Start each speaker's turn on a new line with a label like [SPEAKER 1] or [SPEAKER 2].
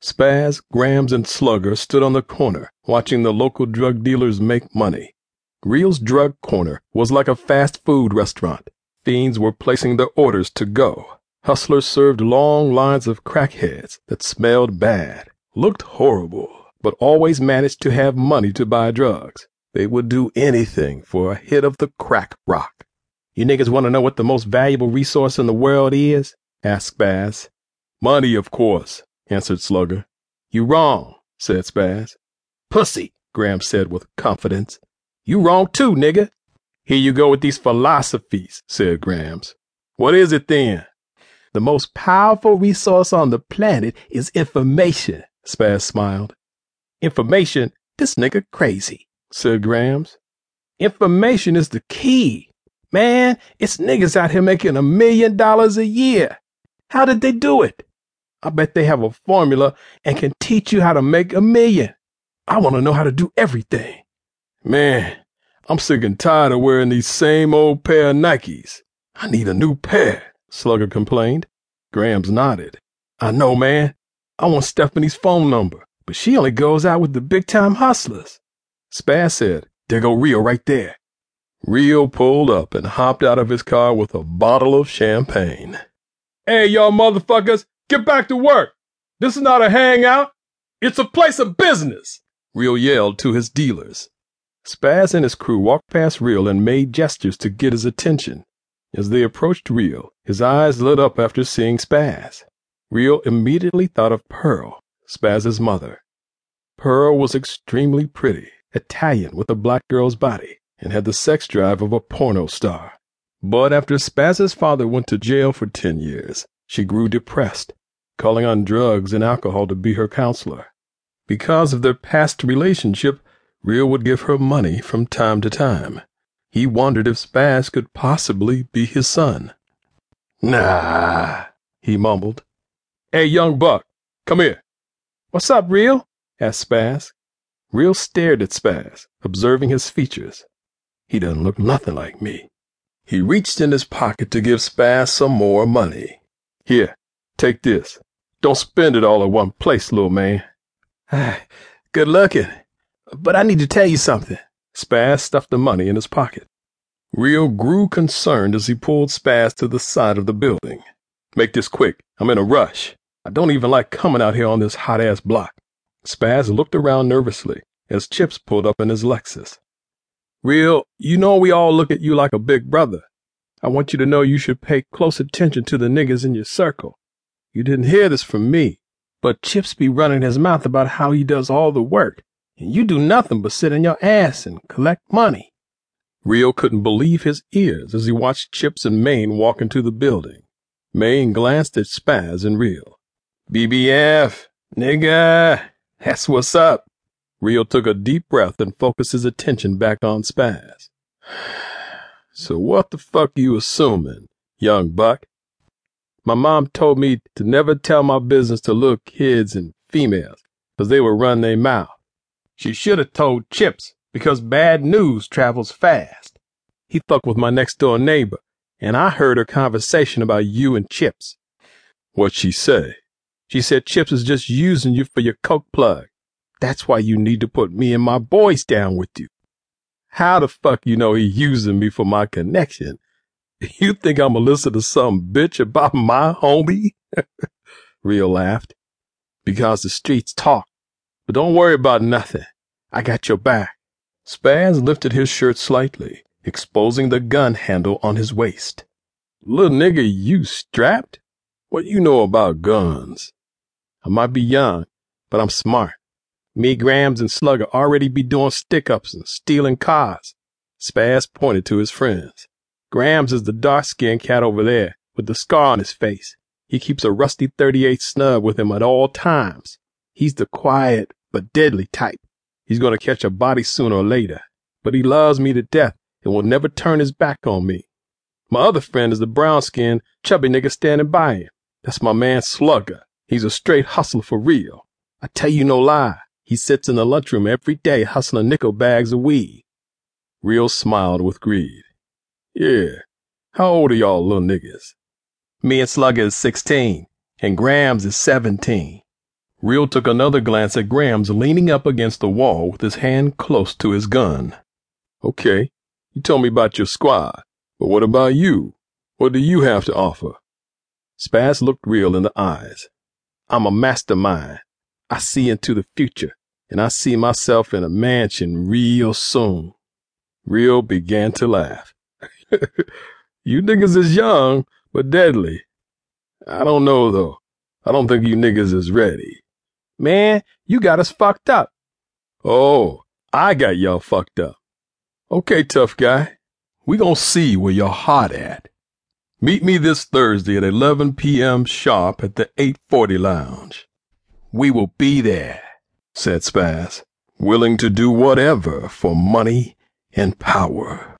[SPEAKER 1] Spaz, Grams, and Slugger stood on the corner, watching the local drug dealers make money. Real's Drug Corner was like a fast food restaurant. Fiends were placing their orders to go. Hustlers served long lines of crackheads that smelled bad, looked horrible, but always managed to have money to buy drugs. They would do anything for a hit of the crack rock. You niggas want to know what the most valuable resource in the world is? asked Spaz. Money, of course, answered Slugger. You wrong, said Spaz. Pussy, Grams said with confidence. You wrong too, nigger. Here you go with these philosophies, said Grams. What is it then? The most powerful resource on the planet is information, Spaz smiled. Information? This nigger crazy, said Grams. Information is the key. Man, it's niggas out here making a million dollars a year. How did they do it? I bet they have a formula and can teach you how to make a million. I want to know how to do everything. Man, I'm sick and tired of wearing these same old pair of Nikes. I need a new pair, Slugger complained. Grams nodded. I know, man. I want Stephanie's phone number, but she only goes out with the big time hustlers. Spaz said, There go Rio right there. Rio pulled up and hopped out of his car with a bottle of champagne. Hey, y'all motherfuckers, get back to work. This is not a hangout. It's a place of business, Rio yelled to his dealers. Spaz and his crew walked past Real and made gestures to get his attention. As they approached Real, his eyes lit up after seeing Spaz. Real immediately thought of Pearl, Spaz's mother. Pearl was extremely pretty, Italian with a black girl's body, and had the sex drive of a porno star. But after Spaz's father went to jail for 10 years, she grew depressed, calling on drugs and alcohol to be her counselor. Because of their past relationship, Real would give her money from time to time. He wondered if Spaz could possibly be his son. Nah, he mumbled. Hey, young buck, come here. What's up, Real? asked Spaz. Real stared at Spaz, observing his features. He doesn't look nothing like me. He reached in his pocket to give Spaz some more money. Here, take this. Don't spend it all in one place, little man. Good looking. But I need to tell you something. Spaz stuffed the money in his pocket. Real grew concerned as he pulled Spaz to the side of the building. Make this quick. I'm in a rush. I don't even like coming out here on this hot ass block. Spaz looked around nervously as Chips pulled up in his Lexus. Real, you know we all look at you like a big brother. I want you to know you should pay close attention to the niggas in your circle. You didn't hear this from me, but Chips be running his mouth about how he does all the work and you do nothing but sit on your ass and collect money. Rio couldn't believe his ears as he watched Chips and Maine walk into the building. Maine glanced at Spaz and Rio. BBF, nigga, that's what's up. Rio took a deep breath and focused his attention back on Spaz. So what the fuck you assuming, young buck? My mom told me to never tell my business to little kids and females, 'cause they would run their mouth. She should have told Chips because bad news travels fast. He fucked with my next door neighbor, and I heard her conversation about you and Chips. What'd she say? She said Chips is just using you for your coke plug. That's why you need to put me and my boys down with you. How the fuck you know he using me for my connection? You think I'ma listen to some bitch about my homie? Real laughed. Because the streets talk. But don't worry about nothing. I got your back. Spaz lifted his shirt slightly, exposing the gun handle on his waist. Little nigga, you strapped? What you know about guns? I might be young, but I'm smart. Me, Grams, and Slugger already be doing stick-ups and stealing cars. Spaz pointed to his friends. Grams is the dark-skinned cat over there, with the scar on his face. He keeps a rusty 38 snub with him at all times. He's the quiet, but deadly type. He's going to catch a body sooner or later, but he loves me to death and will never turn his back on me. My other friend is the brown skinned, chubby nigga standing by him. That's my man Slugger. He's a straight hustler for real. I tell you no lie. He sits in the lunchroom every day hustling nickel bags of weed. Real smiled with greed. Yeah. How old are y'all little niggas? Me and Slugger is 16, and Grams is 17. Real took another glance at Grams leaning up against the wall with his hand close to his gun. Okay, you told me about your squad, but what about you? What do you have to offer? Spaz looked Real in the eyes. I'm a mastermind. I see into the future, and I see myself in a mansion real soon. Real began to laugh. you niggas is young, but deadly. I don't know though. I don't think you niggas is ready.
[SPEAKER 2] Man, you got us fucked up.
[SPEAKER 1] Oh, I got y'all fucked up. Okay, tough guy. We gonna see where your heart at. Meet me this Thursday at 11 p.m. sharp at the 840 Lounge.
[SPEAKER 2] We will be there,
[SPEAKER 1] said Spaz, willing to do whatever for money and power.